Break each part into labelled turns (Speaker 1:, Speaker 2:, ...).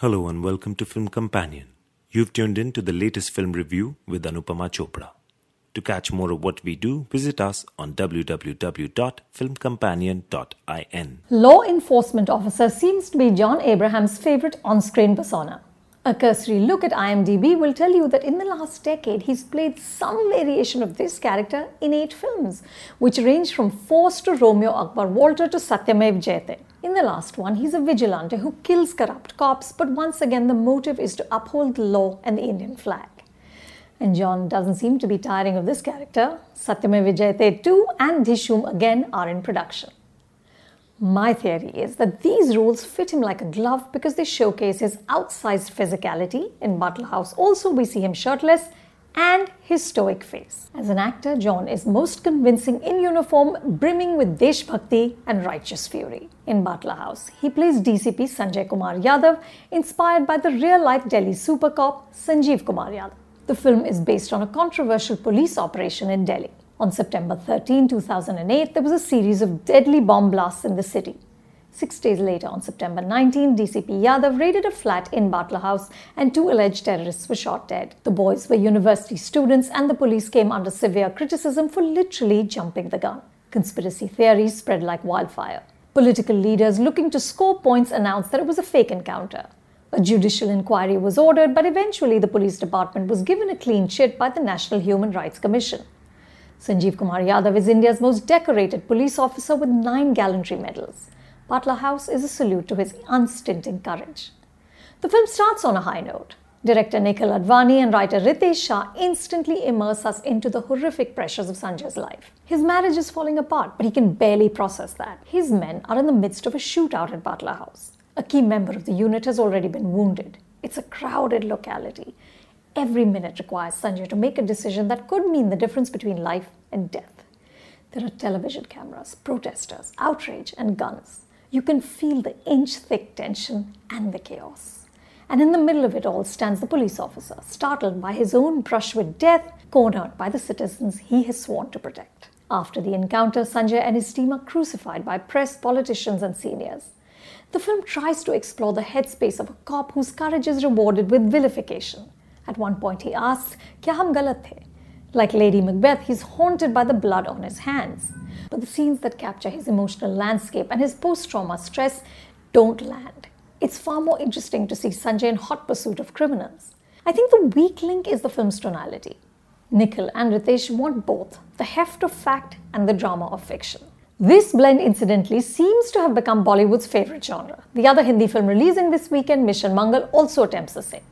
Speaker 1: Hello and welcome to Film Companion. You've tuned in to the latest film review with Anupama Chopra. To catch more of what we do, visit us on www.filmcompanion.in.
Speaker 2: Law enforcement officer seems to be John Abraham's favorite on screen persona. A cursory look at IMDb will tell you that in the last decade he's played some variation of this character in eight films, which range from Force to Romeo Akbar Walter to Satyamev Jayate. In the last one, he's a vigilante who kills corrupt cops, but once again, the motive is to uphold the law and the Indian flag. And John doesn't seem to be tiring of this character. Satyamev Jayate 2 and Dhishyam again are in production. My theory is that these roles fit him like a glove because they showcase his outsized physicality. In Batla House, also, we see him shirtless and his stoic face. As an actor, John is most convincing in uniform, brimming with Desh Bhakti and righteous fury. In Batla House, he plays DCP Sanjay Kumar Yadav, inspired by the real life Delhi super cop Sanjeev Kumar Yadav. The film is based on a controversial police operation in Delhi. On September 13, 2008, there was a series of deadly bomb blasts in the city. Six days later, on September 19, DCP Yadav raided a flat in Batla House and two alleged terrorists were shot dead. The boys were university students and the police came under severe criticism for literally jumping the gun. Conspiracy theories spread like wildfire. Political leaders looking to score points announced that it was a fake encounter. A judicial inquiry was ordered, but eventually the police department was given a clean chit by the National Human Rights Commission. Sanjeev Kumar Yadav is India's most decorated police officer with nine gallantry medals. Batla House is a salute to his unstinting courage. The film starts on a high note. Director Nikkhil Advani and writer Ritesh Shah instantly immerse us into the horrific pressures of Sanjay's life. His marriage is falling apart, but he can barely process that. His men are in the midst of a shootout at Batla House. A key member of the unit has already been wounded. It's a crowded locality. Every minute requires Sanjay to make a decision that could mean the difference between life and death. There are television cameras, protesters, outrage, and guns you can feel the inch thick tension and the chaos. And in the middle of it all stands the police officer, startled by his own brush with death, cornered by the citizens he has sworn to protect. After the encounter, Sanjay and his team are crucified by press, politicians, and seniors. The film tries to explore the headspace of a cop whose courage is rewarded with vilification. At one point, he asks, Kya hum galat the? Like Lady Macbeth, he's haunted by the blood on his hands but the scenes that capture his emotional landscape and his post trauma stress don't land. It's far more interesting to see Sanjay in hot pursuit of criminals. I think the weak link is the film's tonality. Nikkhil and Ritesh want both the heft of fact and the drama of fiction. This blend, incidentally, seems to have become Bollywood's favorite genre. The other Hindi film releasing this weekend, Mission Mangal, also attempts the same.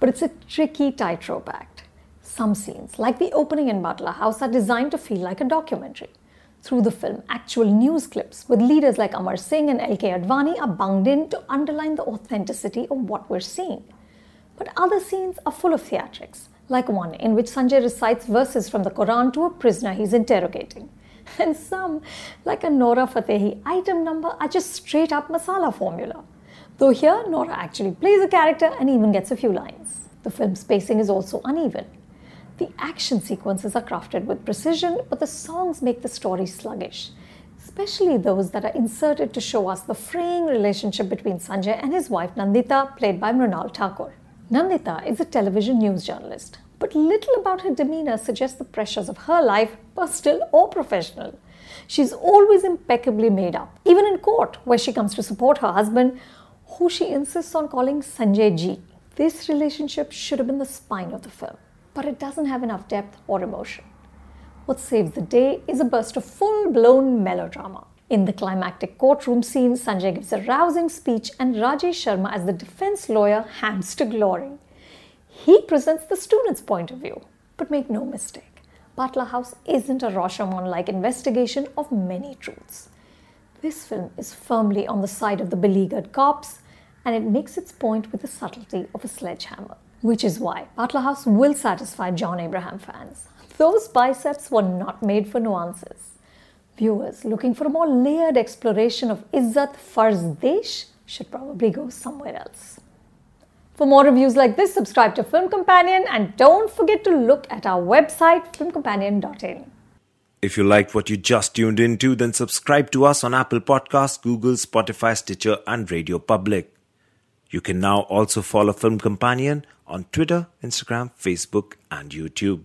Speaker 2: But it's a tricky tightrope act. Some scenes, like the opening in Batla House, are designed to feel like a documentary through the film, actual news clips with leaders like Amar Singh and LK Advani are bunged in to underline the authenticity of what we're seeing. But other scenes are full of theatrics, like one in which Sanjay recites verses from the Quran to a prisoner he's interrogating. And some, like a Nora Fatehi item number, are just straight up masala formula. Though here, Nora actually plays a character and even gets a few lines. The film's pacing is also uneven. The action sequences are crafted with precision, but the songs make the story sluggish, especially those that are inserted to show us the fraying relationship between Sanjay and his wife Nandita, played by Mrunal Thakur. Nandita is a television news journalist, but little about her demeanor suggests the pressures of her life, personal or professional. She's always impeccably made up, even in court, where she comes to support her husband, who she insists on calling Sanjay Ji. This relationship should have been the spine of the film, but it doesn't have enough depth or emotion. What saves the day is a burst of full blown melodrama. In the climactic courtroom scene, Sanjay gives a rousing speech, and Rajesh Sharma, as the defense lawyer, hands to glory. He presents the student's point of view. But make no mistake, Batla House isn't a Rashomon like investigation of many truths. This film is firmly on the side of the beleaguered cops, and it makes its point with the subtlety of a sledgehammer. Which is why Batla House will satisfy John Abraham fans. Those biceps were not made for nuances. Viewers looking for a more layered exploration of Izzat Farz Desh should probably go somewhere else. For more reviews like this, subscribe to Film Companion and don't forget to look at our website filmcompanion.in.
Speaker 1: If you liked what you just tuned into, then subscribe to us on Apple Podcasts, Google, Spotify, Stitcher, and Radio Public. You can now also follow Film Companion on Twitter, Instagram, Facebook, and YouTube.